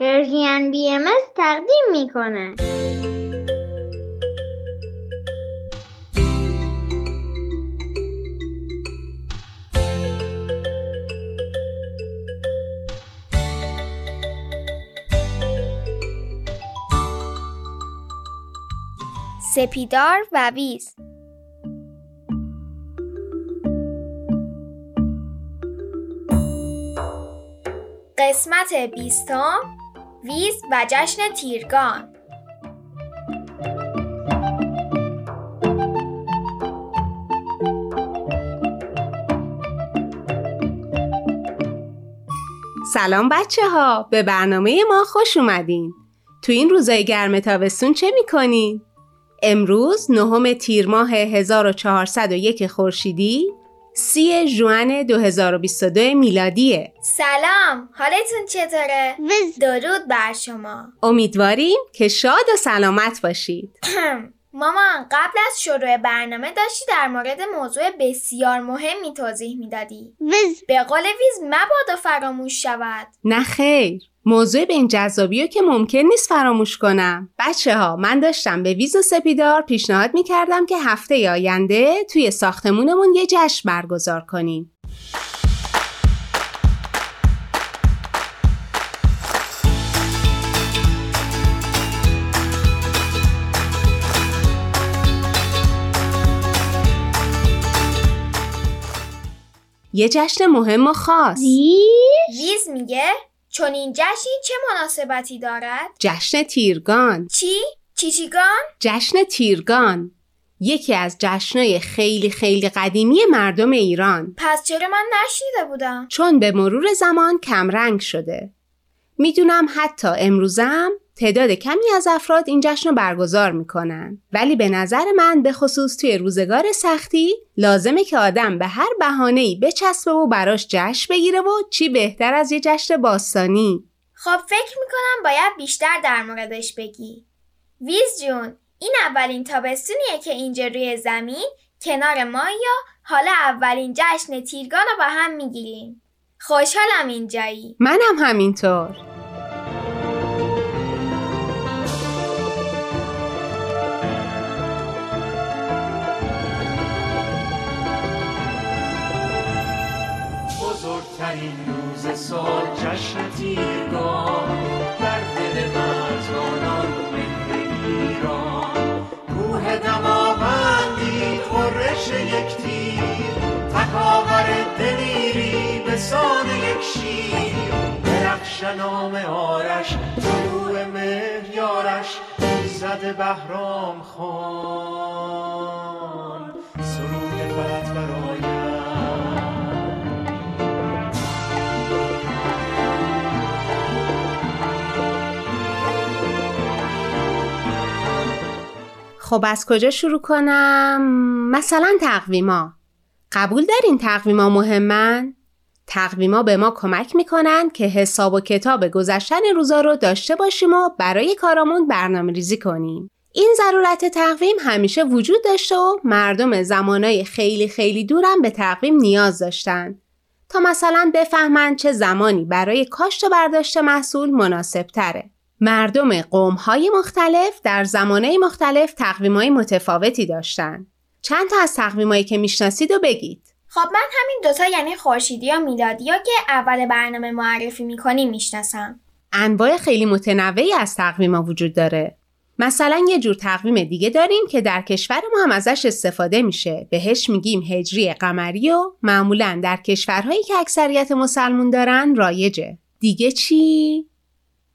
پرژین بی ام تقدیم می‌کنه. سپیدار و ویز. قسمت بیستم. ویز و جشن تیرگان. سلام بچه ها به برنامه ما خوش اومدین. تو این روزای گرم تابستون چه می‌کنین؟ امروز نهم تیر ماه 1401 خورشیدی؟ سی جوان 2022 میلادیه. سلام حالتون چطوره؟ درود بر شما. امیدواریم که شاد و سلامت باشید. مامان قبل از شروع برنامه داشتی در مورد موضوع بسیار مهمی توضیح می‌دادی. وز به قول ویز مبادا فراموش شود. نه خیر. موضوع به این جذابی رو که ممکن نیست فراموش کنم. بچه ها من داشتم به ویز و سپیدار پیشنهاد می‌کردم که هفته آینده توی ساختمونمون یه جشن برگزار کنیم. یه جشن مهم و خاص ویز میگه چون این جشنی چه مناسبتی دارد؟ جشن تیرگان چی؟ چیچیگان؟ جشن تیرگان یکی از جشنهای خیلی خیلی قدیمی مردم ایران پس چرا من نشنیده بودم؟ چون به مرور زمان کمرنگ شده می‌دونم حتی امروزم تعداد کمی از افراد این جشن رو برگزار می‌کنن. ولی به نظر من به خصوص توی روزگار سختی لازمه که آدم به هر بهانه‌ای بچسبه و براش جشن بگیره و چی بهتر از یه جشن باستانی. خب فکر می‌کنم باید بیشتر در موردش بگی. ویز جون این اولین تابستونیه که اینجا روی زمین کنار ما یا حالا اولین جشن تیرگان رو با هم می‌گیریم. خوشحالم اینجایی. منم همینطور. بزرگترین روز سال جشن تیرگان در دل مردانان مهر ایران کوه دماوندی خورش یک تیر تکاور دلیری به سان یک شیر. درخش نام آرش طلوع مهر یارش زد بهرام خان. سرود فتح برایم خب از کجا شروع کنم؟ مثلا تقویما قبول دارین تقویما مهمن؟ تقویما به ما کمک می‌کنن که حساب و کتاب گذشتن روزا رو داشته باشیم و برای کارامون برنامه ریزی کنیم. این ضرورت تقویم همیشه وجود داشته و مردم زمانای خیلی خیلی دورم به تقویم نیاز داشتن تا مثلا بفهمن چه زمانی برای کاشت و برداشت محصول مناسب تره. مردم قوم‌های مختلف در زمانه مختلف تقویم‌های متفاوتی داشتن. چند تا از تقویمایی که می‌شناسید و بگید. خب من همین دوتا یعنی خورشیدی یا میلادی یا که اول برنامه معرفی می‌کنیم می‌شناسم انواع خیلی متنوعی از تقویما وجود داره. مثلا یه جور تقویم دیگه داریم که در کشور ما هم ازش استفاده میشه. بهش میگیم هجری قمری و معمولا در کشورهایی که اکثریت مسلمون دارن رایجه. دیگه چی؟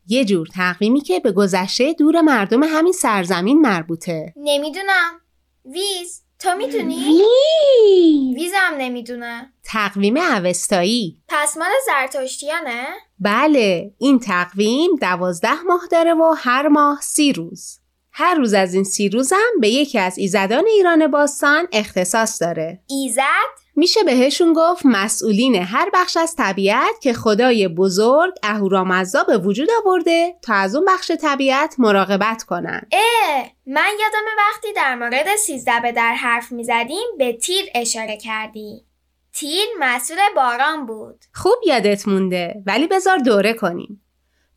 یه جور تقویمی که به گذشته دور مردم همین سرزمین مربوطه. نمی‌دونم ویز تو می‌دونی؟ وی ویزم نمی‌دونه تقویم اوستایی پس مال زرتشتیانه؟ بله این تقویم دوازده ماه داره و هر ماه سی روز هر روز از این سی روزم به یکی از ایزدان ایران باستان اختصاص داره ایزد؟ میشه بهشون گفت مسئولین هر بخش از طبیعت که خدای بزرگ اهورامزدا به وجود آورده تا از اون بخش طبیعت مراقبت کنن. اه من یادم وقتی در مورد سیزده به در حرف می‌زدیم به تیر اشاره کردی. تیر مسئول باران بود. خوب یادت مونده ولی بذار دوره کنیم.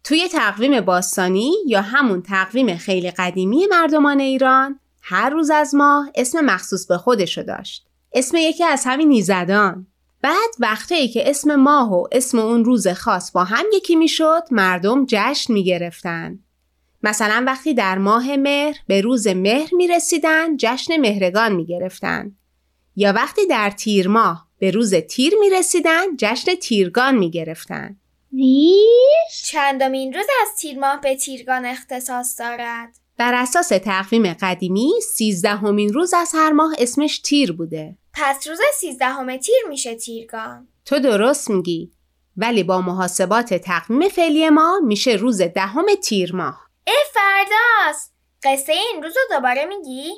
توی تقویم باستانی یا همون تقویم خیلی قدیمی مردمان ایران هر روز از ماه اسم مخصوص به خودشو داشت. اسم یکی از همین نیزدان. بعد وقتایی که اسم ماه و اسم اون روز خاص با هم یکی می‌شد مردم جشن می‌گرفتن. مثلا وقتی در ماه مهر به روز مهر می رسیدن جشن مهرگان می گرفتن. یا وقتی در تیر ماه به روز تیر می رسیدن جشن تیرگان می گرفتن. ویش چندمین روز از تیر ماه به تیرگان اختصاص دارد؟ بر اساس تقویم قدیمی سیزدهمین روز از هر ماه اسمش تیر بوده. پس روز سیزدهم تیر میشه تیرگان. تو درست میگی ولی با محاسبات تقویم فعلی ما میشه روز دهم تیر ماه. اه فرداست قصه این روز رو دوباره میگی؟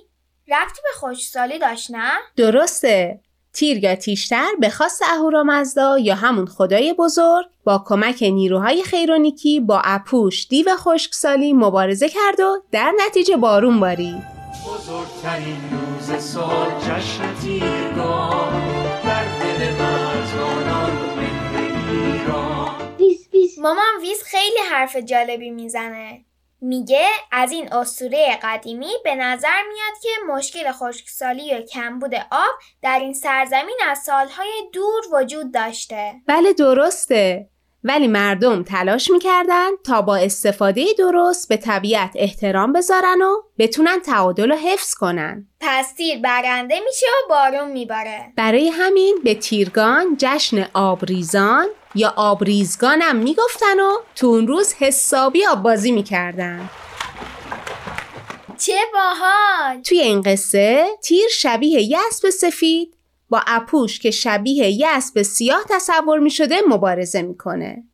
ربطی به خوشسالی داشت نه؟ درسته تیر یا تیشتر به خواست اهورامزدا یا همون خدای بزرگ با کمک نیروهای خیرونیکی با اپوش دیو خشکسالی مبارزه کرد و در نتیجه بارون بارید. بزرگترین روز سال جشن تیرگان در دل مرزبانان مهر ایران. ویز ویز مامان ویز خیلی حرف جالبی می‌زنه. میگه از این اسطوره قدیمی به نظر میاد که مشکل خشکسالی و کمبود آب در این سرزمین از سالهای دور وجود داشته. بله درسته ولی مردم تلاش می‌کردن تا با استفاده درست به طبیعت احترام بذارن و بتونن تعادل رو حفظ کنن پس تیر برنده میشه و بارون میباره. برای همین به تیرگان جشن آبریزان یا آبریزگان هم می‌گفتن و تو اون روز حسابی آب بازی می‌کردن چه باحال! توی این قصه تیر شبیه یه اسب سفید با اپوش که شبیه یه اسب سیاه تصور می شده مبارزه می‌کنه.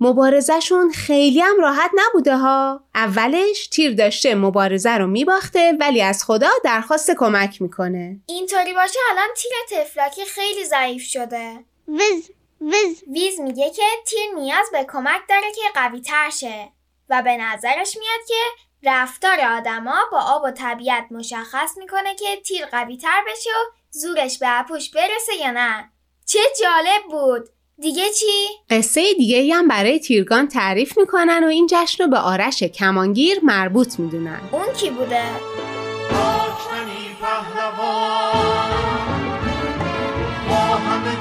مبارزهشون خیلی هم راحت نبوده ها. اولش تیر داشته مبارزه رو میباخته ولی از خدا درخواست کمک می‌کنه. اینطوری باشه الان تیر تفلاکی خیلی ضعیف شده. ویز ویز ویز میگه که تیر نیاز به کمک داره که قوی تر شه و به نظرش میاد که رفتار آدما با آب و طبیعت مشخص می‌کنه که تیر قوی تر بشه و زورش به اپوش برسه یا نه چه جالب بود دیگه چی؟ قصه دیگه ای هم برای تیرگان تعریف می‌کنن و این جشن رو به آرش کمانگیر مربوط می‌دونن. اون کی بوده؟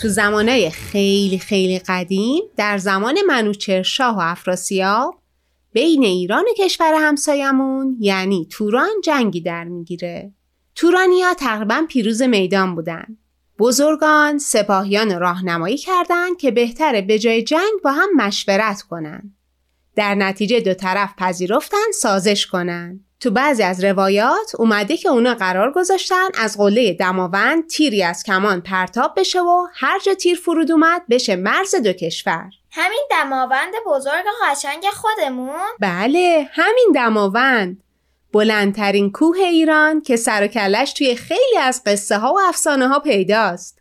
تو زمانه خیلی خیلی قدیم در زمان منوچهرشاه و افراسیاب بین ایران و کشور همسایمون یعنی توران جنگی در می‌گیره. تورانیا تقریبا پیروز میدان بودن. بزرگان سپاهیان راهنمایی کردند که بهتره به جای جنگ با هم مشورت کنن. در نتیجه دو طرف پذیرفتن سازش کنن. تو بعضی از روایات اومده که اونا قرار گذاشتن از قله دماوند تیری از کمان پرتاب بشه و هر جا تیر فرود اومد بشه مرز دو کشور. همین دماوند بزرگ و قشنگ خودمون؟ بله همین دماوند بلندترین کوه ایران که سر و کلش توی خیلی از قصه ها و افسانه ها پیداست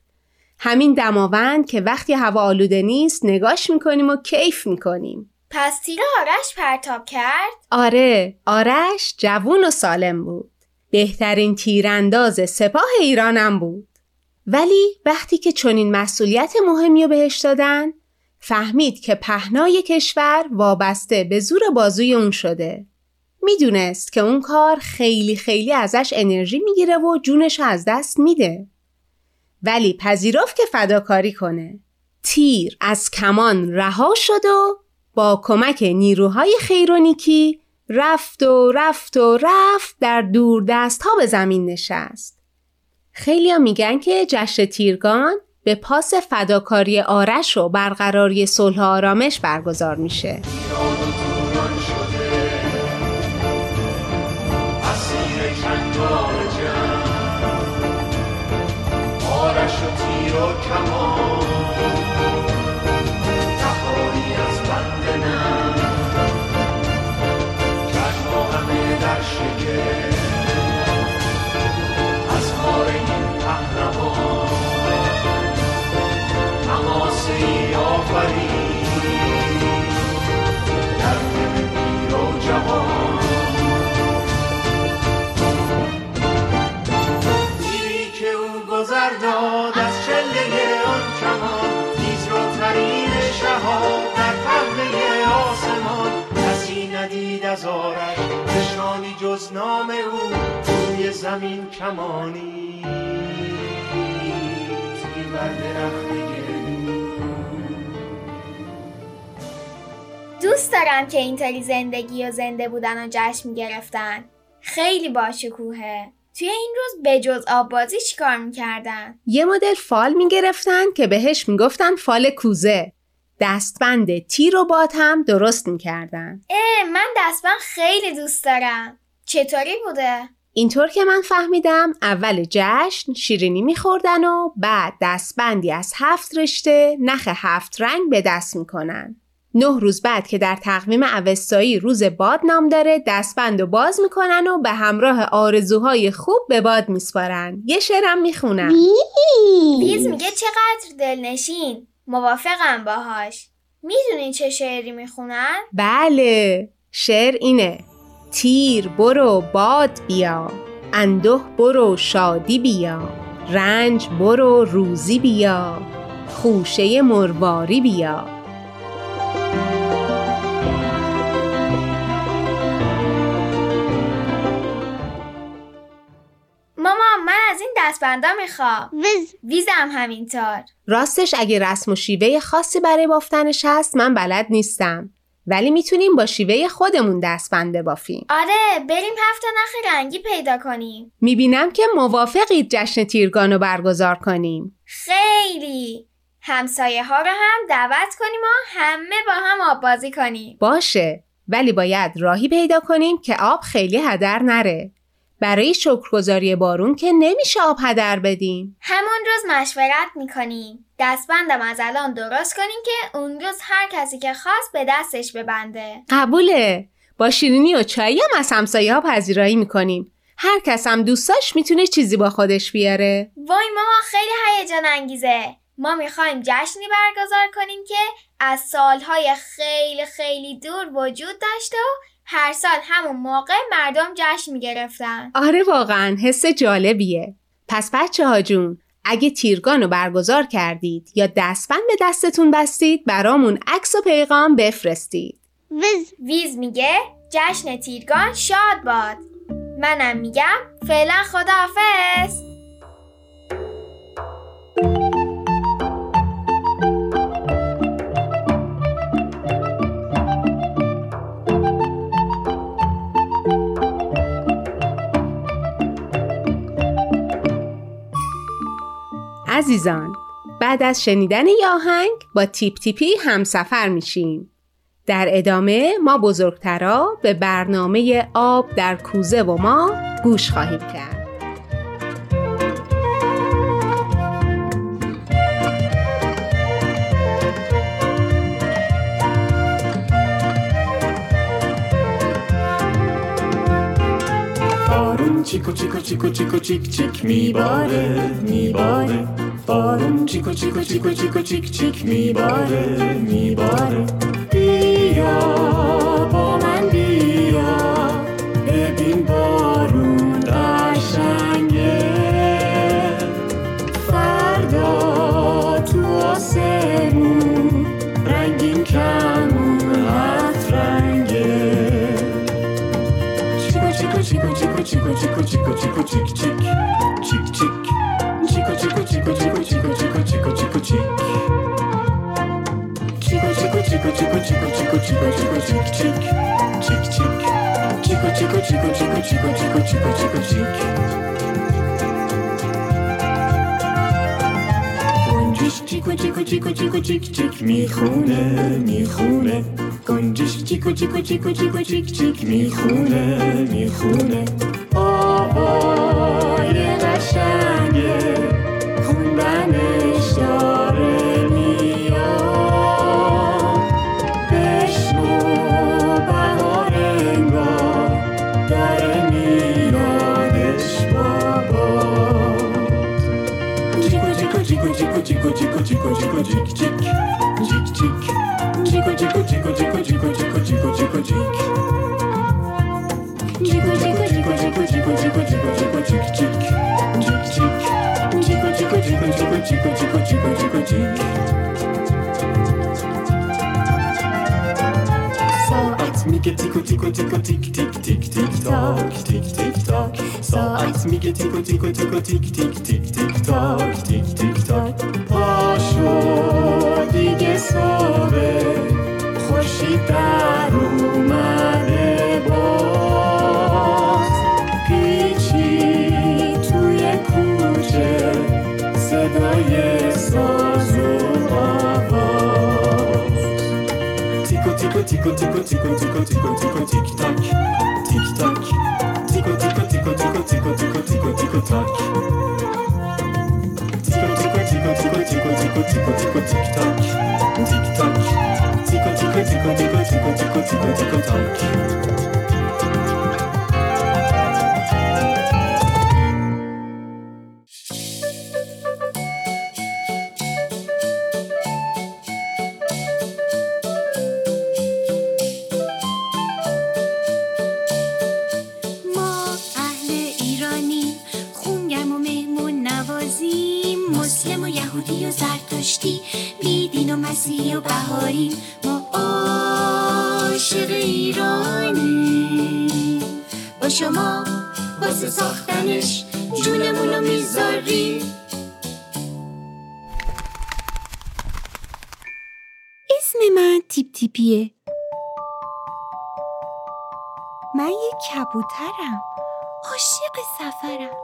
همین دماوند که وقتی هوا آلوده نیست نگاش می‌کنیم و کیف می‌کنیم پس تیر آرش پرتاب کرد؟ آره آرش جوون و سالم بود. بهترین تیرانداز سپاه ایرانم بود. ولی وقتی که چنین مسئولیت مهمی رو بهش دادن فهمید که پهنای کشور وابسته به زور بازوی اون شده. می‌دونست که اون کار خیلی خیلی ازش انرژی می‌گیره و جونش از دست میده. ولی پذیرفت که فداکاری کنه. تیر از کمان رها شد و با کمک نیروهای خیرونیکی رفت و رفت و رفت در دور دست ها به زمین نشست. خیلی میگن که جشن تیرگان به پاس فداکاری آرش و برقراری صلح آرامش برگزار میشه. و کمان آرش نشانی جز نام او روی زمین کمانی. بر درخت دوست دارم که اینطوری زندگی و زنده بودن و جشن گرفتن. خیلی باشکوهه. توی این روز بجز آب بازی چیکار می‌کردن؟ یه مدل فال می‌گرفتن که بهش می‌گفتن فال کوزه. دستبند تیر و باد هم درست می‌کردن. اه من دستبند خیلی دوست دارم. چطوری بوده؟ اینطور که من فهمیدم اول جشن شیرینی میخوردن و بعد دستبندی از هفت رشته نخ هفت رنگ به دست می‌کنن. نه روز بعد که در تقویم اوستایی روز باد نام داره دستبند و باز می‌کنن و به همراه آرزوهای خوب به باد میسپارن. یه شعرم می‌خونن بیز بیز میگه چقدر دلنشین. موافقم باهاش. می‌دونین چه شعری می‌خونن؟ بله شعر اینه. تیر برو باد بیا اندوه برو شادی بیا رنج برو روزی بیا خوشه مرواری بیا. ماما من از این دستبندا می‌خوام. ویز ویزم همینطور. راستش اگه رسم و شیوه خاصی برای بافتنش هست من بلد نیستم. ولی می‌تونیم با شیوه خودمون دستبنده بافیم آره بریم هفت نخ رنگی پیدا کنیم. می‌بینم که موافقید جشن تیرگان رو برگزار کنیم. خیلی. همسایه ها رو هم دعوت کنیم و همه با هم آب بازی کنیم. باشه. ولی باید راهی پیدا کنیم که آب خیلی هدر نره. برای شکرگزاری بارون که نمیشه آب هدر بدیم. همون روز مشورت می‌کنیم. دستبندم از الان درست کنیم که اون روز هر کسی که خواست به دستش ببنده. قبوله. با شیرینی و چایی هم از همسایه ها پذیرایی می‌کنیم. هر کس هم دوستاش می‌تونه چیزی با خودش بیاره. وای ماما خیلی هیجان انگیزه. ما می‌خوایم جشنی برگزار کنیم که از سالهای خیلی خیلی دور وجود داشته و هر سال همون موقع مردم جشن می‌گرفتن. آره واقعا حس جالبیه. پس بچه ها جون اگه تیرگان رو برگزار کردید یا دستبند به دستتون بستید برامون عکس و پیغام بفرستید. ویز. ویز میگه جشن تیرگان شاد باد. منم میگم فعلا خداحافظ. عزیزان بعد از شنیدن یه آهنگ با تیپ تیپی همسفر میشیم. در ادامه ما بزرگترا به برنامه آب در کوزه و ما گوش خواهیم کرد. چیکو چیکو چیکو چیکو چیک چیک میباره میباره. بارون چیکو چیکو چیکو چیکو چیک چیک میباره میباره بیا با من بیا ببین بارون قشنگه فردا تو آسمون رنگین کمون هفت رنگه چیکو چیکو چیکو چیکو چیکو چیکو چیکو چیک چیک cicho, cicho, cicho, cik, cik, cik, cik. Cicho, cicho, cicho, cicho, cicho, cicho, cicho, cicho, cik. Kończysz cicho, cicho, cicho, cicho, cik, cik, michune, michune. Kończysz cicho, cicho, cicho, cicho, cik, cik, michune, michune. jik jik jik jik jiko jiko jiko jiko jiko jiko jiko jiko jik jiko jiko jiko jiko jiko jiko jiko jiko jik jik jik jik jiko jiko jiko jiko jiko jiko jiko jiko jik Saat mige tiko tiko tiko tik tik tik tik tok tik tik tok Saat mige tiko tiko tiko tik tik tik tik tok tik tik tok پاشو دیگه صبح خورشید در اومده باز پیچی توی کوچه صدای ساز و آواز تیکو تیکو تیکو تیکو تیکو تیکو تیکو تیکو تیک تاک تیک تاک تیکو تیکو تیکو تیکو تیکو تیکو تیکو تیکو تاک تیکو تیکو tico tico tico tico tic tac tic tac tico tico tico tico tico tico tico tac عاشق ایرانی. با شما واسه ساختنش جونمون رو می‌ذاریم. اسم من تیپ تیپیه. من یک کبوترم. عاشق سفرم.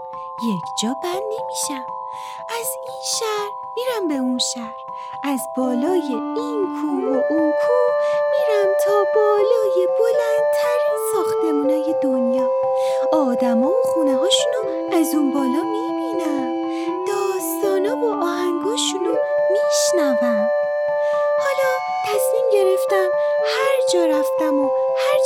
یک جا بند نمیشم. از این شهر میرم به اون شهر. از بالای این کوه و اون کوه میرم تا بالای بلندترین ساختمونای دنیا. آدما و خونه هاشونو از اون بالا می‌بینم. داستانا و آهنگاشونو میشنوم. حالا تصمیم گرفتم هر جا رفتم و هر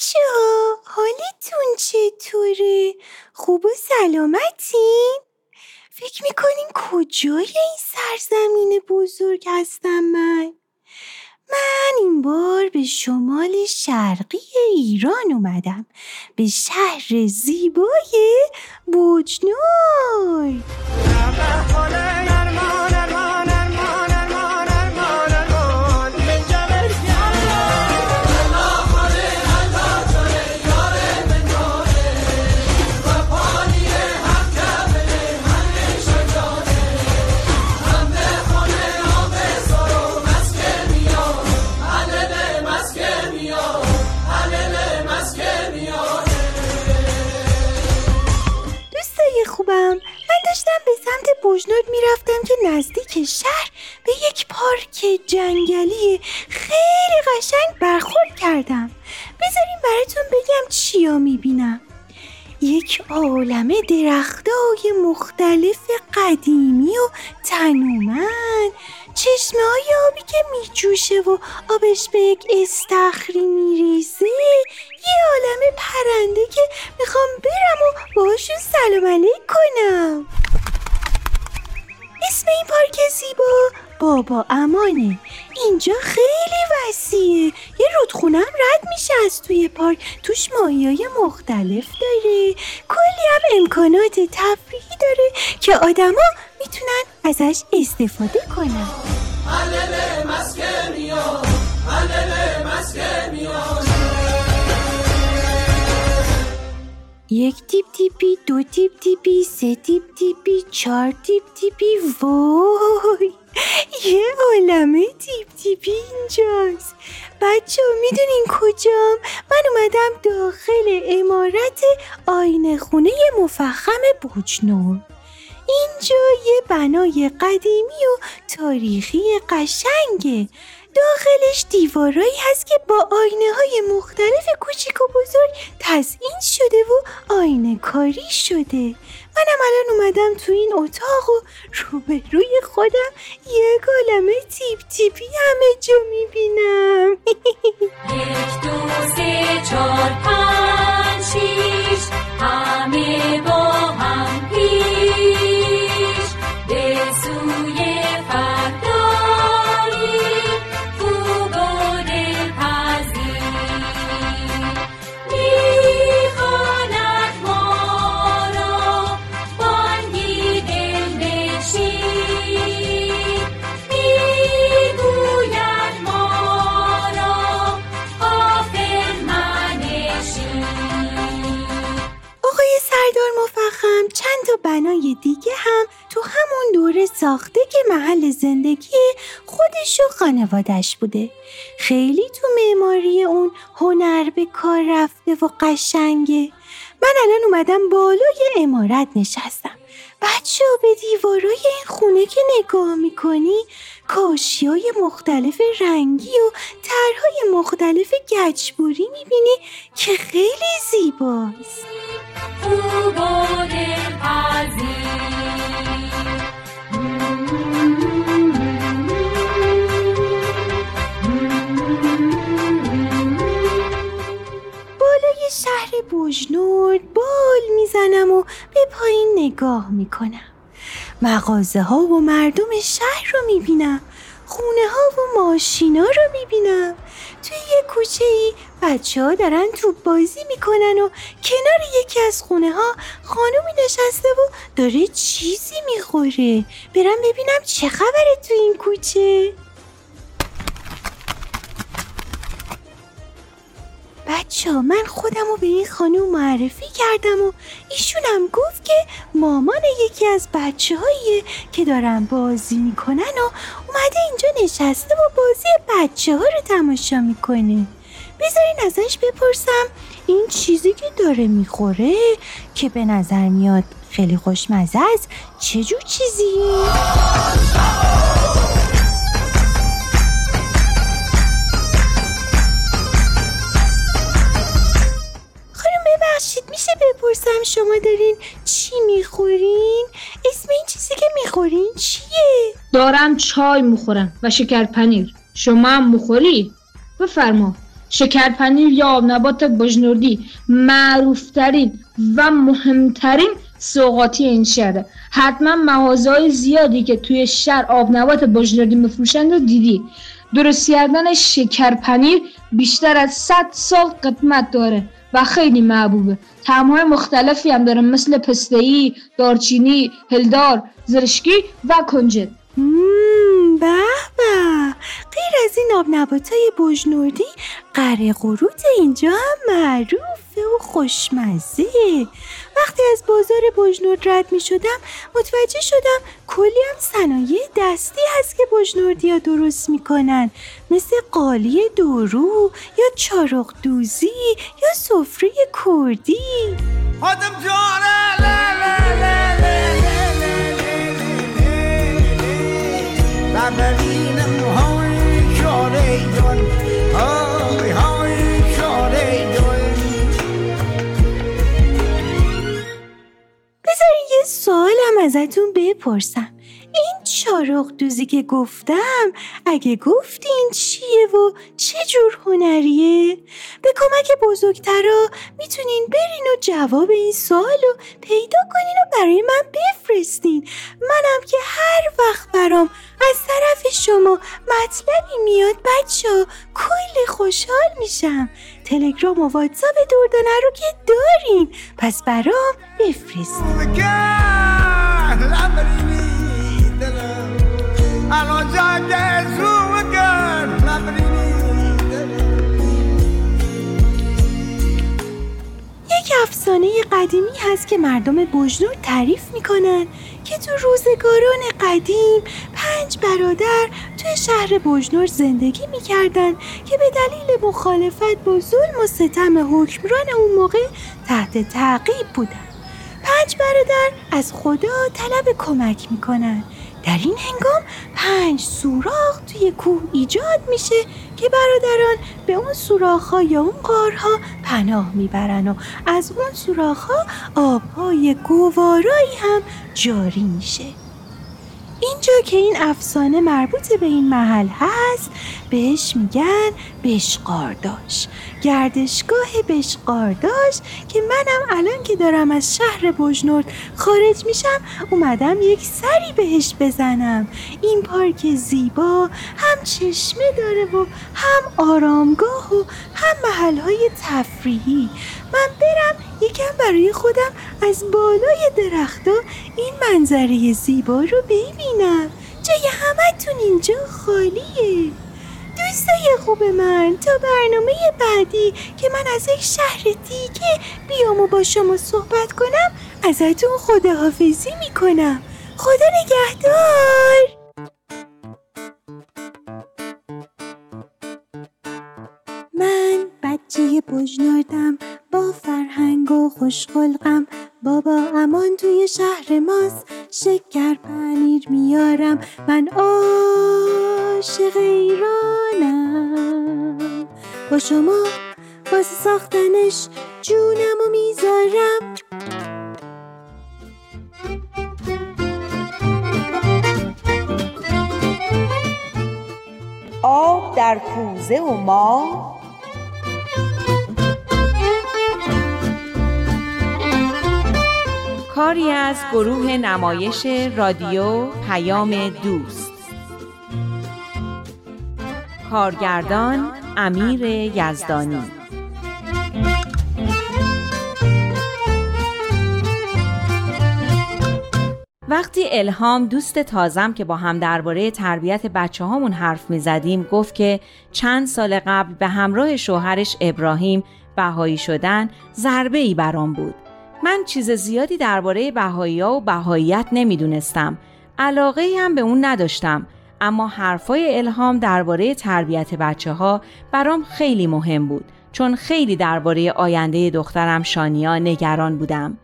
بچه ها حالتون چطوره؟ خوب و سلامتین؟ فکر می‌کنین کجای این سرزمین بزرگ هستم من؟ من این بار به شمال شرقی ایران اومدم به شهر زیبای بوجنوی به سمت بوجنود می‌رفتم که نزدیک شهر به یک پارک جنگلی خیلی قشنگ برخورد کردم. بذارین براتون بگم چیا می‌بینم. یک عالم درختای مختلف قدیمی و تنومند چشمه های آبی که میجوشه و آبش به یک استخری میریزه. یه عالم پرنده که می‌خوام برم و باهاشون سلام علیک کنم. اسم این پارک زیبا بابا امانه. اینجا خیلی وسیعه. یه رودخونم رد میشه از توی پارک. توش ماهی مختلف داره. کلی هم امکانات تفریحی داره که آدما می‌تونن ازش استفاده کنن. یک تیپ تیپی دو تیپ تیپی سه تیپ تیپی چهار تیپ تیپی وای یه عالمه تیپ تیپی اینجاست بچه‌ها می‌دونین کجام؟ من اومدم داخل عمارت آینه خونه مفخم بجنورد اینجا یه بنای قدیمی و تاریخی قشنگه داخلش دیوارایی هست که با آینه های مختلف کوچیک و بزرگ تزئین شده و آینه کاری شده. منم الان اومدم تو این اتاق و روبروی خودم یه عالمه تیپ تیپی همه جا می‌بینم. یک دو سه چهار پنج شیش همه با هم پیش به سوی فردایی خانوادش بوده. خیلی تو معماری اون هنر به کار رفته و قشنگه. من الان اومدم بالای امارت نشستم. بچه به دیوارای این خونه که نگاه می‌کنی کاشی های مختلف رنگی و طرحهای مختلف گچبوری می‌بینی که خیلی زیباست. شهر بوجنورد بال می‌زنم و به پایین نگاه می‌کنم. مغازه ها و مردم شهر رو می‌بینم. خونه ها و ماشینا رو می‌بینم. توی یه کوچه ای بچه ها دارن توپ بازی می‌کنن و کنار یکی از خونه ها خانومی نشسته و داره چیزی می‌خوره. برم ببینم چه خبره تو این کوچه. بچه من خودم رو به این خانوم معرفی کردم و ایشونم گفت که مامان یکی از بچه که دارن بازی می‌کنن و اومده اینجا نشسته و بازی بچه ها رو تماشا می‌کنه بذارین ازش بپرسم این چیزی که داره می‌خوره که به نظر میاد خیلی خوشمزه است چه جور چیزی؟ میشه بپرسم شما دارین چی می‌خورین؟ اسم این چیزی که می‌خورین چیه؟ دارم چای می‌خورم و شکر پنیر شما هم می‌خوری؟ بفرما شکر پنیر یا آب نبات بجنوردی معروفترین و مهمترین سوقاتی این شهره حتما مغازه‌های زیادی که توی شهر آب نبات بجنوردی میفروشند رو دیدی درست کردن شکر پنیر بیشتر از 100 سال قدمت داره و خیلی محبوبه طعم‌های مختلفی هم داره مثل پسته‌ای، دارچینی، هلدار، زرشکی و کنجد. به به غیر از این آب نباتای بجنوردی قره قروت اینجا هم معروفه و خوشمزه. وقتی از بازار بجنورد رد می شدم متوجه شدم کلی هم صنایع دستی هست که بجنوردی ها درست می‌کنن. مثل قالی دورو یا چارق دوزی یا سفره کردی. خودم جانه لا لا لا. بذارین یه سوالم ازتون بپرسم. این چارق دوزی که گفتم اگه گفتین چیه و چه جور هنریه؟ به کمک بزرگترا می‌تونین برین و جواب این سوالو پیدا کنین و برای من بفرستین. منم که هر وقت برام از طرف شما مطلبی میاد بچه کلی خوشحال میشم. تلگرام و واتساپ دوردانه رو که دارین. پس برام بفرستین یک افسانه قدیمی هست که مردم بجنور تعریف می‌کنن که تو روزگاران قدیم پنج برادر توی شهر بجنور زندگی می‌کردن که به دلیل مخالفت با ظلم و ستم حکمران اون موقع تحت تعقیب بودن. پنج برادر از خدا طلب کمک می‌کنن. در این هنگام پنج سوراخ توی کوه ایجاد میشه که برادران به اون سوراخ یا اون قارها پناه می‌برن و از اون سوراخ ها آبهای گوارایی هم جاری میشه. اینجا که این افسانه مربوط به این محل هست بهش میگن بشقارداش. گردشگاه بشقارداش که منم الان که دارم از شهر بجنورد خارج میشم اومدم یک سری بهش بزنم. این پارک زیبا هم چشمه داره و هم آرامگاه و هم محلهای تفریحی. من برم یکم برای خودم از بالای درختا این منظره زیبا رو ببینم. جای همتون اینجا خالیه. دوستای خوب من تا برنامه بعدی که من از یک شهر دیگه بیام و با شما صحبت کنم ازتون خداحافظی می‌کنم. خدا نگهدار. من بچه بجناردم با فرهنگ و خوشخلقم بابا امان توی شهر ماست. شکر پنیر میارم. من عاشق ایرانم. با شما واسه ساختنش جونم و می‌ذارم. آب در کوزه و ما کاری از گروه نمایش رادیو پیام دوست کارگردان امیر یزدانی وقتی الهام دوست تازم که با هم درباره تربیت بچه هامون حرف می زدیم گفت که چند سال قبل به همراه شوهرش ابراهیم بهایی شدن ضربه ای برام بود. من چیز زیادی درباره بهایی ها و بهاییت نمی‌دونستم. علاقه هم به اون نداشتم. اما حرفای الهام درباره تربیت بچه ها برام خیلی مهم بود. چون خیلی درباره آینده دخترم شانیا نگران بودم.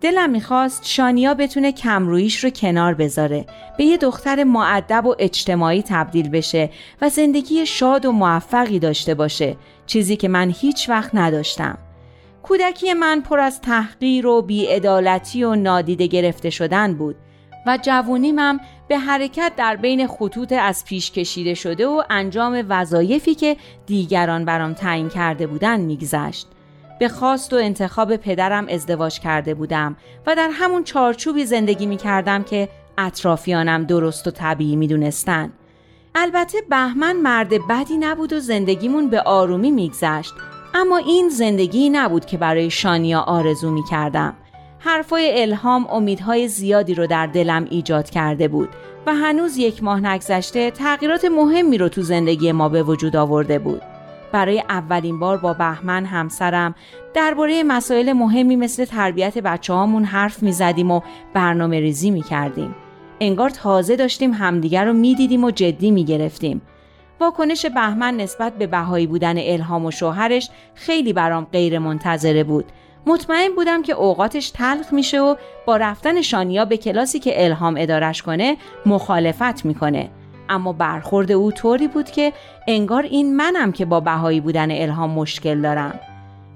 دلم می‌خواست شانیا بتونه کمرویش رو کنار بذاره به یه دختر معدب و اجتماعی تبدیل بشه و زندگی شاد و موفقی داشته باشه چیزی که من هیچ وقت نداشتم کودکی من پر از تحقیر و بیعدالتی و نادیده گرفته شدن بود و جوونیمم به حرکت در بین خطوط از پیش کشیده شده و انجام وظایفی که دیگران برام تعیین کرده بودن میگذشت به خواست و انتخاب پدرم ازدواج کرده بودم و در همون چارچوبی زندگی می کردم که اطرافیانم درست و طبیعی می دونستن. البته بهمن مرد بدی نبود و زندگیمون به آرومی میگذشت اما این زندگی نبود که برای شانیا آرزو می کردم. حرفای الهام امیدهای زیادی رو در دلم ایجاد کرده بود و هنوز یک ماه نگذشته تغییرات مهمی رو تو زندگی ما به وجود آورده بود. برای اولین بار با بهمن همسرم درباره مسائل مهمی مثل تربیت بچه هامون حرف می زدیم و برنامه ریزی می کردیم. انگار تازه داشتیم همدیگر رو می دیدیم و جدی می گرفتیم. واکنش بهمن نسبت به بهایی بودن الهام و شوهرش خیلی برام غیر منتظره بود. مطمئن بودم که اوقاتش تلخ میشه و با رفتن شانیا به کلاسی که الهام ادارش کنه مخالفت می‌کنه. اما برخورد او طوری بود که انگار این منم که با بهایی بودن الهام مشکل دارم.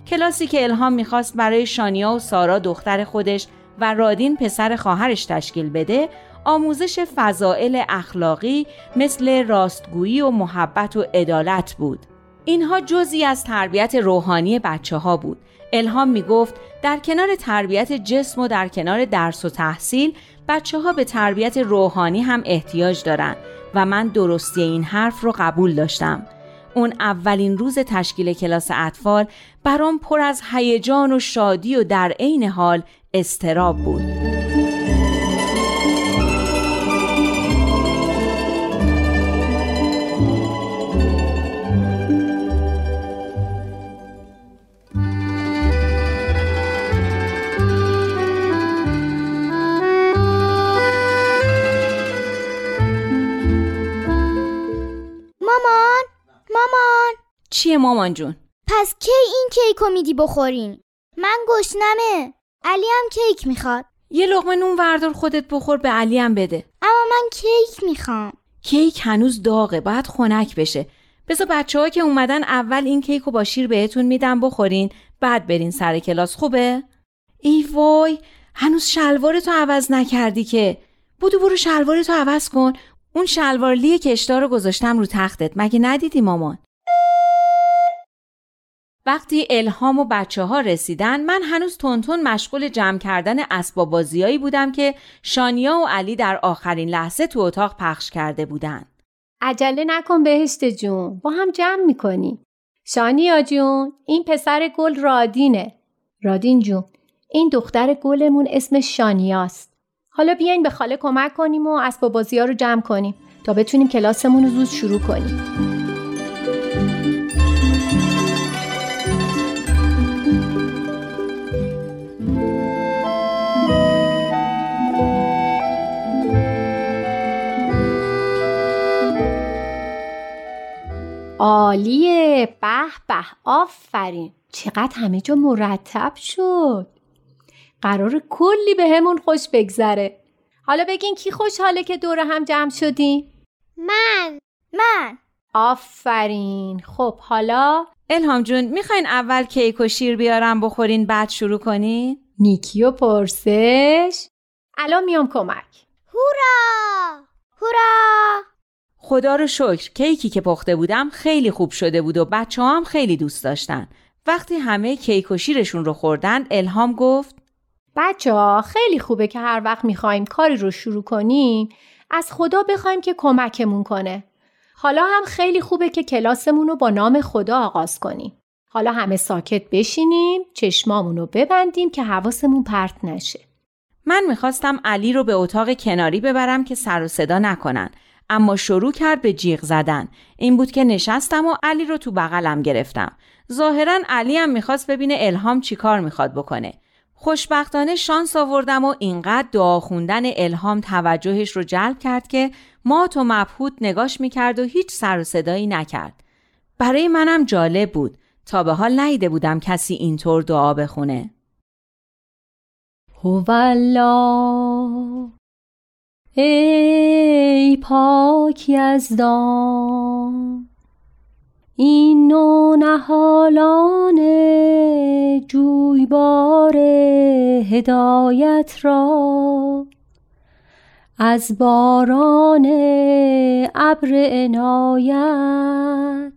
کلاسی که الهام می‌خواست برای شانیا و سارا دختر خودش و رادین پسر خواهرش تشکیل بده آموزش فضائل اخلاقی مثل راستگویی و محبت و عدالت بود. اینها جزی از تربیت روحانی بچه ها بود. الهام می گفت در کنار تربیت جسم و در کنار درس و تحصیل بچه ها به تربیت روحانی هم احتیاج دارند و من درستی این حرف رو قبول داشتم. اون اولین روز تشکیل کلاس اطفال برام پر از هیجان و شادی و در عین حال استراب بود. مامان چیه مامان جون؟ پس کی این کیکو میدی بخورین؟ من گشنمه. علی هم کیک می‌خواد. یه لقمه نون وردار خودت بخور به علی هم بده. اما من کیک می‌خوام. کیک هنوز داغه باید خنک بشه. بذار بچه ها که اومدن اول این کیک رو با شیر بهتون میدم بخورین بعد برین سر کلاس خوبه؟ ای وای هنوز شلوارتو عوض نکردی که. بودو برو شلوارتو عوض کن. اون شلوارلی کشدار رو گذاشتم رو تختت. مگه ندیدی مامان؟ وقتی الهام و بچه ها رسیدن من هنوز تونتون مشغول جمع کردن اسباب بازیایی بودم که شانیا و علی در آخرین لحظه تو اتاق پخش کرده بودن. عجله نکن بهشت جون. با هم جمع می‌کنی. شانیا جون این پسر گل رادینه. رادین جون این دختر گلمون اسمش شانیاست. حالا بیاین به خاله کمک کنیم و اسباب بازی ها رو جمع کنیم تا بتونیم کلاسمون رو زود شروع کنیم. عالیه. به به. آفرین. چقدر همه جا مرتب شد. قرار کلی به همون خوش بگذره. حالا بگین کی خوشحاله که دور هم جمع شدیم؟ من. من. آفرین. خب حالا؟ الهام جون می‌خواین اول کیک و شیر بیارم بخورین بعد شروع کنین؟ نیکی و پرسش. الان میام کمک. هورا! هورا! خدا رو شکر کیکی که پخته بودم خیلی خوب شده بود و بچه هم خیلی دوست داشتن. وقتی همه کیک و شیرشون رو خوردن الهام گفت بچه ها خیلی خوبه که هر وقت می‌خوایم کاری رو شروع کنیم از خدا بخوایم که کمکمون کنه. حالا هم خیلی خوبه که کلاسمون رو با نام خدا آغاز کنیم. حالا همه ساکت بشینیم، چشمامون رو ببندیم که حواسمون پرت نشه. من می‌خواستم علی رو به اتاق کناری ببرم که سر و صدا نکنن اما شروع کرد به جیغ زدن این بود که نشستم و علی رو تو بغلم گرفتم ظاهرا علی هم می‌خواست ببینه الهام چیکار می‌خواد بکنه خوشبختانه شانس آوردم و اینقدر دعا خوندن الهام توجهش رو جلب کرد که مات و مبهوت نگاش می‌کرد و هیچ سر و صدایی نکرد. برای منم جالب بود. تا به حال نیده بودم کسی اینطور دعا بخونه. هوالله ای پاک یزدان این نو نهالان جویبار هدایت را از باران ابر عنایت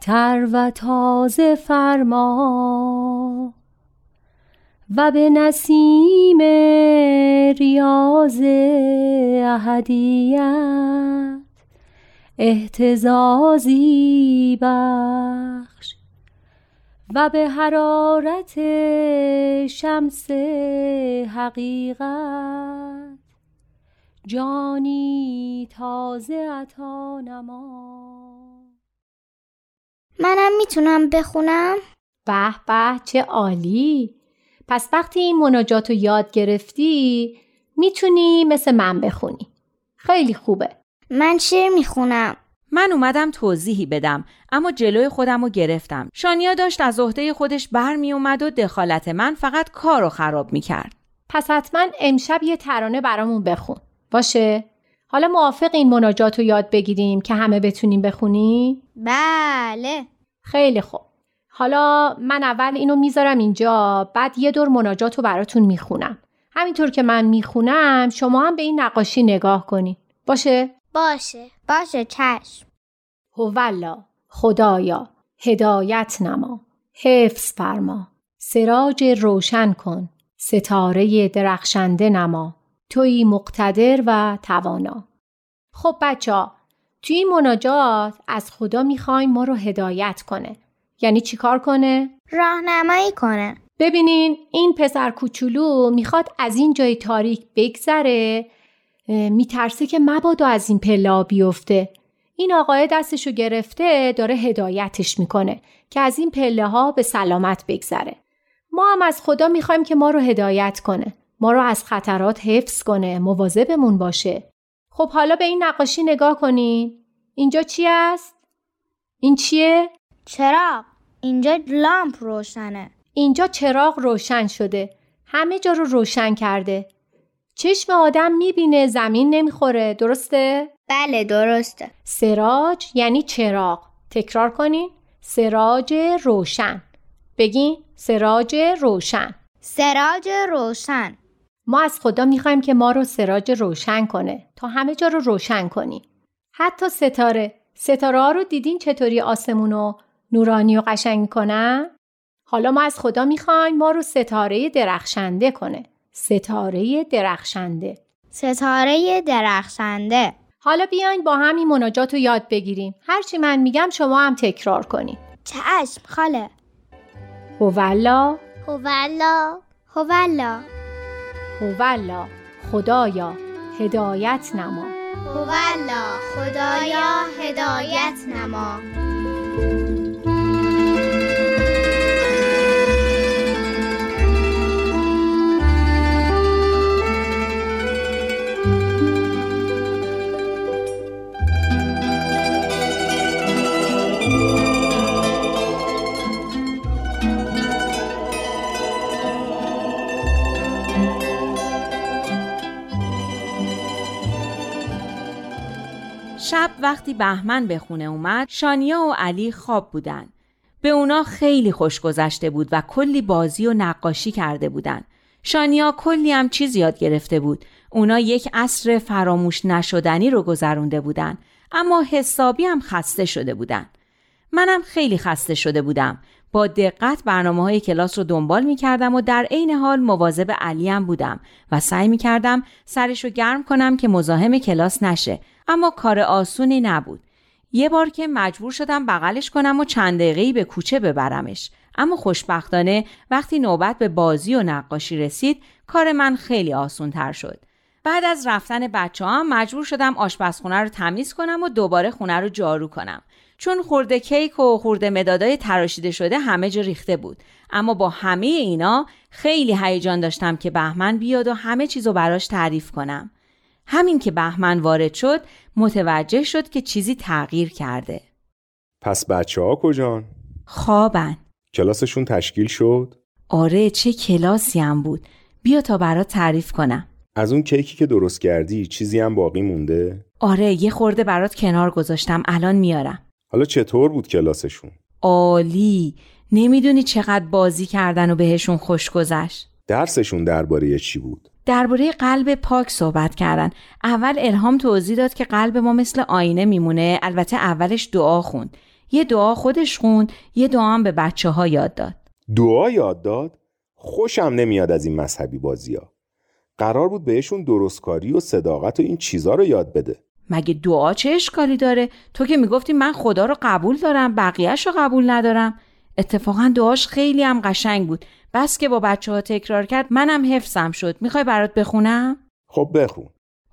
تر و تازه فرما و به نسیم ریاض احدیت. احتزازی بخش و به حرارت شمس حقیقت جانی تازه عطا نما. منم می‌تونم بخونم؟ به به چه عالی! پس وقتی این مناجات رو یاد گرفتی می‌تونی مثل من بخونی. خیلی خوبه. من شعر می‌خونم. من اومدم توضیحی بدم اما جلوی خودم رو گرفتم. شانیا داشت از عهده خودش برمی اومد و دخالت من فقط کار رو خراب می‌کرد. پس حتما امشب یه ترانه برامون بخون. باشه؟ حالا موافق این مناجات رو یاد بگیریم که همه بتونیم بخونی؟ بله. خیلی خوب. حالا من اول اینو می‌ذارم اینجا بعد یه دور مناجات رو براتون می‌خونم. همینطور که من می‌خونم شما هم به این نقاشی نگاه کنید باشه؟ باشه. باشه چشم. هولا خدایا هدایت نما. حفظ فرما. سراج روشن کن. ستاره درخشنده نما. توی مقتدر و توانا. خب بچه ها توی این مناجات از خدا می‌خوایم ما رو هدایت کنه. یعنی چیکار کنه؟ راهنمایی کنه. ببینین این پسر کوچولو می‌خواد از این جای تاریک بگذره میترسه که مبادا از این پلا بیفته. این آقای دستشو گرفته داره هدایتش می‌کنه که از این پله ها به سلامت بگذره. ما هم از خدا می‌خوایم که ما رو هدایت کنه. ما رو از خطرات حفظ کنه مواظبمون باشه. خب حالا به این نقاشی نگاه کنین. اینجا چی است؟ این چیه؟ چراغ. اینجا لامپ روشنه. اینجا چراغ روشن شده. همه جا رو روشن کرده. چشم آدم می‌بینه زمین نمی‌خوره درسته؟ بله درسته سراج یعنی چراغ. تکرار کنین. سراج روشن. بگین سراج روشن. سراج روشن ما از خدا می‌خوایم که ما رو سراج روشن کنه تا همه جا رو روشن کنی. حتی ستاره. ستاره ها رو دیدین چطوری آسمون رو نورانی و قشنگ می‌کنن؟ حالا ما از خدا می‌خوایم ما رو ستاره درخشنده کنه. ستاره درخشنده. ستاره درخشنده. حالا بیاین با هم این مناجات رو یاد بگیریم. هرچی من میگم شما هم تکرار کنیم. چشم خاله. هولا هولا هولا هولا خدایا هدایت نما. هولا خدایا هدایت نما. وقتی بهمن به خونه اومد شانیا و علی خواب بودن. به اونا خیلی خوش گذشته بود و کلی بازی و نقاشی کرده بودن. شانیا کلی هم چیز یاد گرفته بود. اونا یک عصر فراموش نشدنی رو گذرونده بودن. اما حسابی هم خسته شده بودن. منم خیلی خسته شده بودم. با دقت برنامه های کلاس رو دنبال می کردم و در عین حال مواظب علیم بودم و سعی می کردم سرش رو گرم کنم که مزاحم کلاس نشه اما کار آسونی نبود. یه بار که مجبور شدم بغلش کنم و چند دقیقه‌ای به کوچه ببرمش. اما خوشبختانه وقتی نوبت به بازی و نقاشی رسید کار من خیلی آسون تر شد. بعد از رفتن بچه هم مجبور شدم آشپزخونه رو تمیز کنم و دوباره خونه رو جارو کنم. چون خورده کیک و خورده مدادای تراشیده شده همه جا ریخته بود. اما با همه اینا خیلی هیجان داشتم که بهمن بیاد و همه چیزو براش تعریف کنم. همین که بهمن وارد شد متوجه شد که چیزی تغییر کرده. پس بچه ها کجان؟ خوابن. کلاسشون تشکیل شد؟ آره چه کلاسی هم بود. بیا تا برات تعریف کنم. از اون کیکی که درست کردی چیزی هم باقی مونده؟ آره یه خورده برات کنار گذاشتم الان میارم. حالا چطور بود کلاسشون؟ عالی. نمی‌دونی چقدر بازی کردن و بهشون خوش گذشت. درسشون درباره چی بود؟ درباره قلب پاک صحبت کردن. اول الهام توضیح داد که قلب ما مثل آینه میمونه. البته اولش دعا خوند. یه دعا خودش خوند، یه دعا هم به بچه ها یاد داد. دعا یاد داد؟ خوشم نمیاد از این مذهبی بازی ها. قرار بود بهشون درستکاری و صداقت و این چیزا رو یاد بده. مگه دعا چه اشکالی داره؟ تو که می‌گفتی من خدا رو قبول دارم بقیهش رو قبول ندارم. اتفاقا دعاش خیلی هم قشنگ بود. بس که با بچه ها تکرار کرد منم حفظم شد. می‌خوای برات بخونم؟ خب بخون.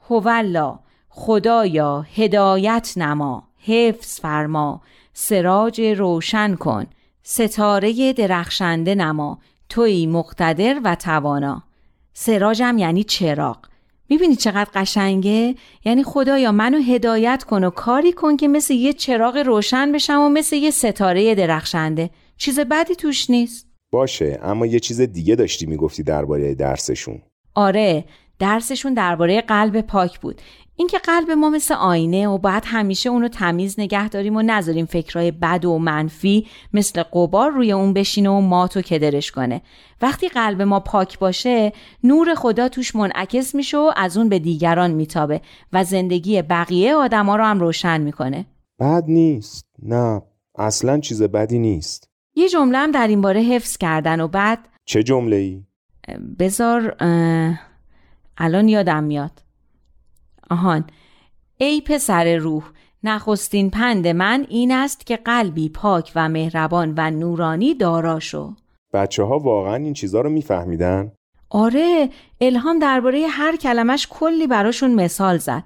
هولا خدایا هدایت نما حفظ فرما سراج روشن کن ستاره درخشنده نما توی مقتدر و توانا سراجم یعنی چراغ می‌بینی چقدر قشنگه؟ یعنی خدایا منو هدایت کن و کاری کن که مثل یه چراغ روشن بشم و مثل یه ستاره درخشنده. چیز بدی توش نیست. باشه اما یه چیز دیگه داشتی می‌گفتی درباره درسشون. آره درسشون درباره قلب پاک بود. اینکه قلب ما مثل آینه و باید همیشه اونو تمیز نگه داریم و نذاریم فکرای بد و منفی مثل قبار روی اون بشینه و ماتو کدرش کنه. وقتی قلب ما پاک باشه نور خدا توش منعکس میشه و از اون به دیگران میتابه و زندگی بقیه آدما رو هم روشن می‌کنه. بد نیست. نه اصلا چیز بدی نیست. یه جمله هم در این باره حفظ کردن و بعد چه جمله ای؟ بذار اه، الان یادم میاد. آهان. ای پسر روح نخستین پند من این است که قلبی پاک و مهربان و نورانی دارا شو. بچه ها واقعا این چیزا رو میفهمیدن؟ آره الهام درباره هر کلمش کلی براشون مثال زد.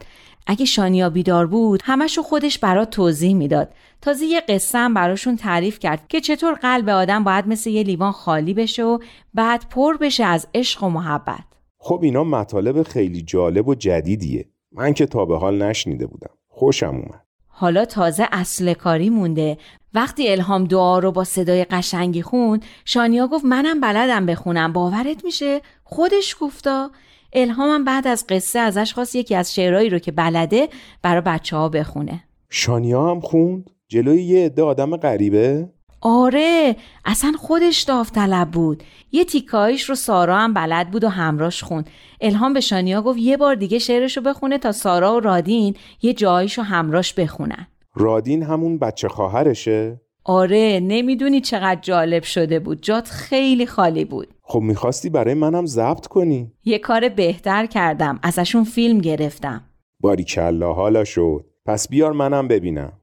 اگه شانیا بیدار بود همشو خودش برات توضیح می‌داد. تازه یه قصه هم براشون تعریف کرد که چطور قلب آدم باید مثل یه لیوان خالی بشه و بعد پر بشه از عشق و محبت. خب اینا مطالب خیلی جالب و جدیدیه. من که تا به حال نشنیده بودم. خوشم اومد. حالا تازه اصل کاری مونده. وقتی الهام دعا رو با صدای قشنگی خوند شانیا گفت منم بلدم بخونم. باورت میشه؟ خودش گفتا. الهامم بعد از قصه ازش خواست یکی از شعرهایی رو که بلده برای بچه ها بخونه. شانیا هم خوند؟ جلوی یه عده آدم غریبه؟ آره اصلا خودش داوطلب بود. یه تیکایش رو سارا هم بلد بود و همراش خوند. الهام به شانیا گفت یه بار دیگه شعرش رو بخونه تا سارا و رادین یه جایش رو همراش بخونن. رادین همون بچه خواهرشه؟ آره نمی‌دونی چقدر جالب شده بود. جات خیلی خالی بود. خب می‌خواستی برای منم ضبط کنی؟ یه کار بهتر کردم. ازشون فیلم گرفتم. باریکلا حالا شد. پس بیار منم ببینم.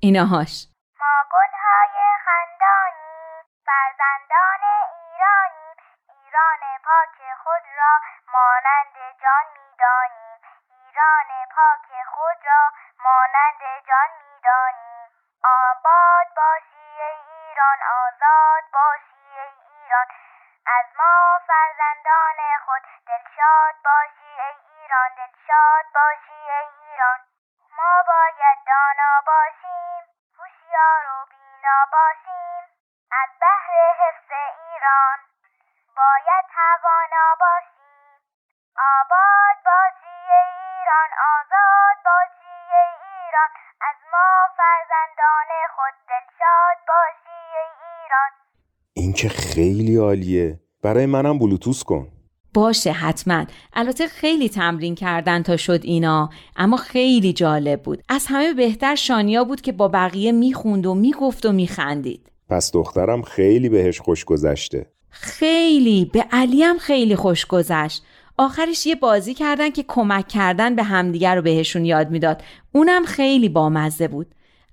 ایناهاش مانند جان می‌دانیم. ایران پاک خود را مانند جان می‌دانیم. آباد باشی ای ایران آزاد باشی ای ایران. از ما فرزندان خود دلشاد باشی ای ایران دلشاد باشی ای ایران. ما باید دانا باشیم هوشیار و بینا باشیم. از بهر حفظ ایران باید توانا باشیم. آباد باشی ای ایران آزاد باشی ای ایران. از ما فرزندان خود دلشاد باشی ای ایران. این که خیلی عالیه. برای منم بلوتوس کن. باشه حتما. البته خیلی تمرین کردن تا شد اینا اما خیلی جالب بود. از همه بهتر شانیا بود که با بقیه می‌خوند و می‌گفت و میخندید. پس دخترم خیلی بهش خوش گذشته. خیلی به علی هم خیلی خوش گذشت. آخرش یه بازی کردن که کمک کردن به همدیگر رو بهشون یاد می‌داد. اونم خیلی بامزه بود.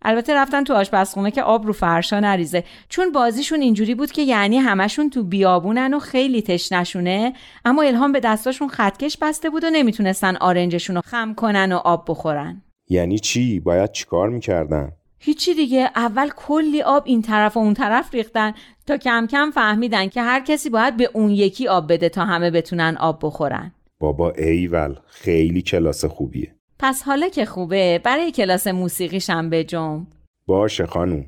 البته رفتن تو آشپزخونه که آب رو فرشا نریزه. چون بازیشون اینجوری بود که یعنی همشون تو بیابونن و خیلی تشنشونه اما الهام به دستاشون خطکش بسته بود و نمی‌تونستن آرنجشون رو خم کنن و آب بخورن. یعنی چی؟ باید چیکار می‌کردن؟ هیچی دیگه. اول کلی آب این طرف و اون طرف ریختن تا کم کم فهمیدن که هر کسی باید به اون یکی آب بده تا همه بتونن آب بخورن. بابا ایول خیلی کلاس خوبیه. پس حالا که خوبه برای کلاس موسیقیشم بجم باشه خانوم.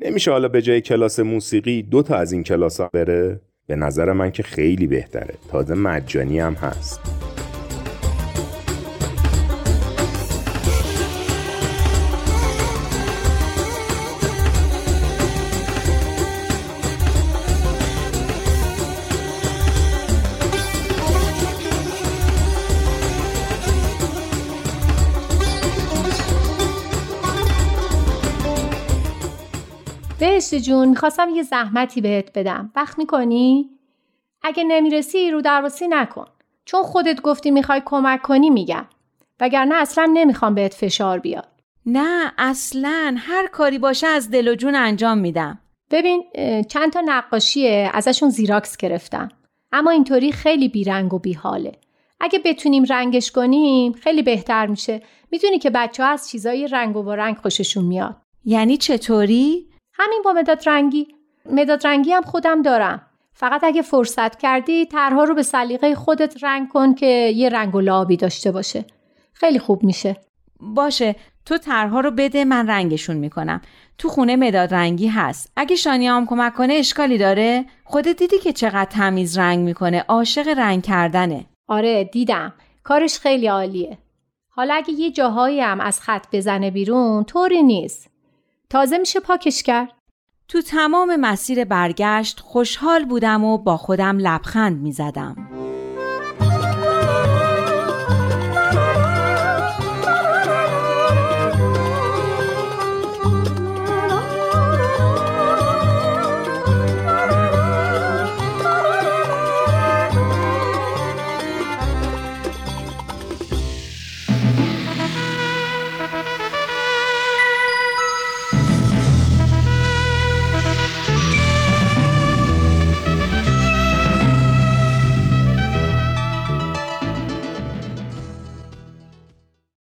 نمیشه حالا به جای کلاس موسیقی دو تا از این کلاس ها بره؟ به نظر من که خیلی بهتره. تازه مجانی هم هست. بهشتی جون می‌خواستم یه زحمتی بهت بدم. وقت می‌کنی؟ اگه نمی‌رسی رو درواسی نکن. چون خودت گفتی می‌خوای کمک کنی میگم. وگرنه اصلا نمی‌خوام بهت فشار بیاد. نه اصلا. هر کاری باشه از دل و جون انجام میدم. ببین چند تا نقاشیه ازشون زیراکس گرفتم. اما اینطوری خیلی بیرنگ و بیحاله. اگه بتونیم رنگش کنیم خیلی بهتر میشه. می‌دونی که بچه ها از چیزای رنگ و رنگ خوششون میاد. یعنی چطوری؟ همین با مداد رنگی. مداد رنگی هم خودم دارم. فقط اگه فرصت کردی طرحها رو به سلیقه خودت رنگ کن که یه رنگ و لعابی داشته باشه. خیلی خوب میشه. باشه. تو طرحها رو بده من رنگشون می‌کنم. تو خونه مداد رنگی هست. اگه شانیا هم کمک کنه اشکالی داره؟ خودت دیدی که چقدر تمیز رنگ می‌کنه؟ عاشق رنگ کردنه. آره دیدم. کارش خیلی عالیه. حالا اگه یه جاهایی هم از خط بزنه بیرون طوری نیست. تازه میشه پاکش کرد. تو تمام مسیر برگشت خوشحال بودم و با خودم لبخند می‌زدم.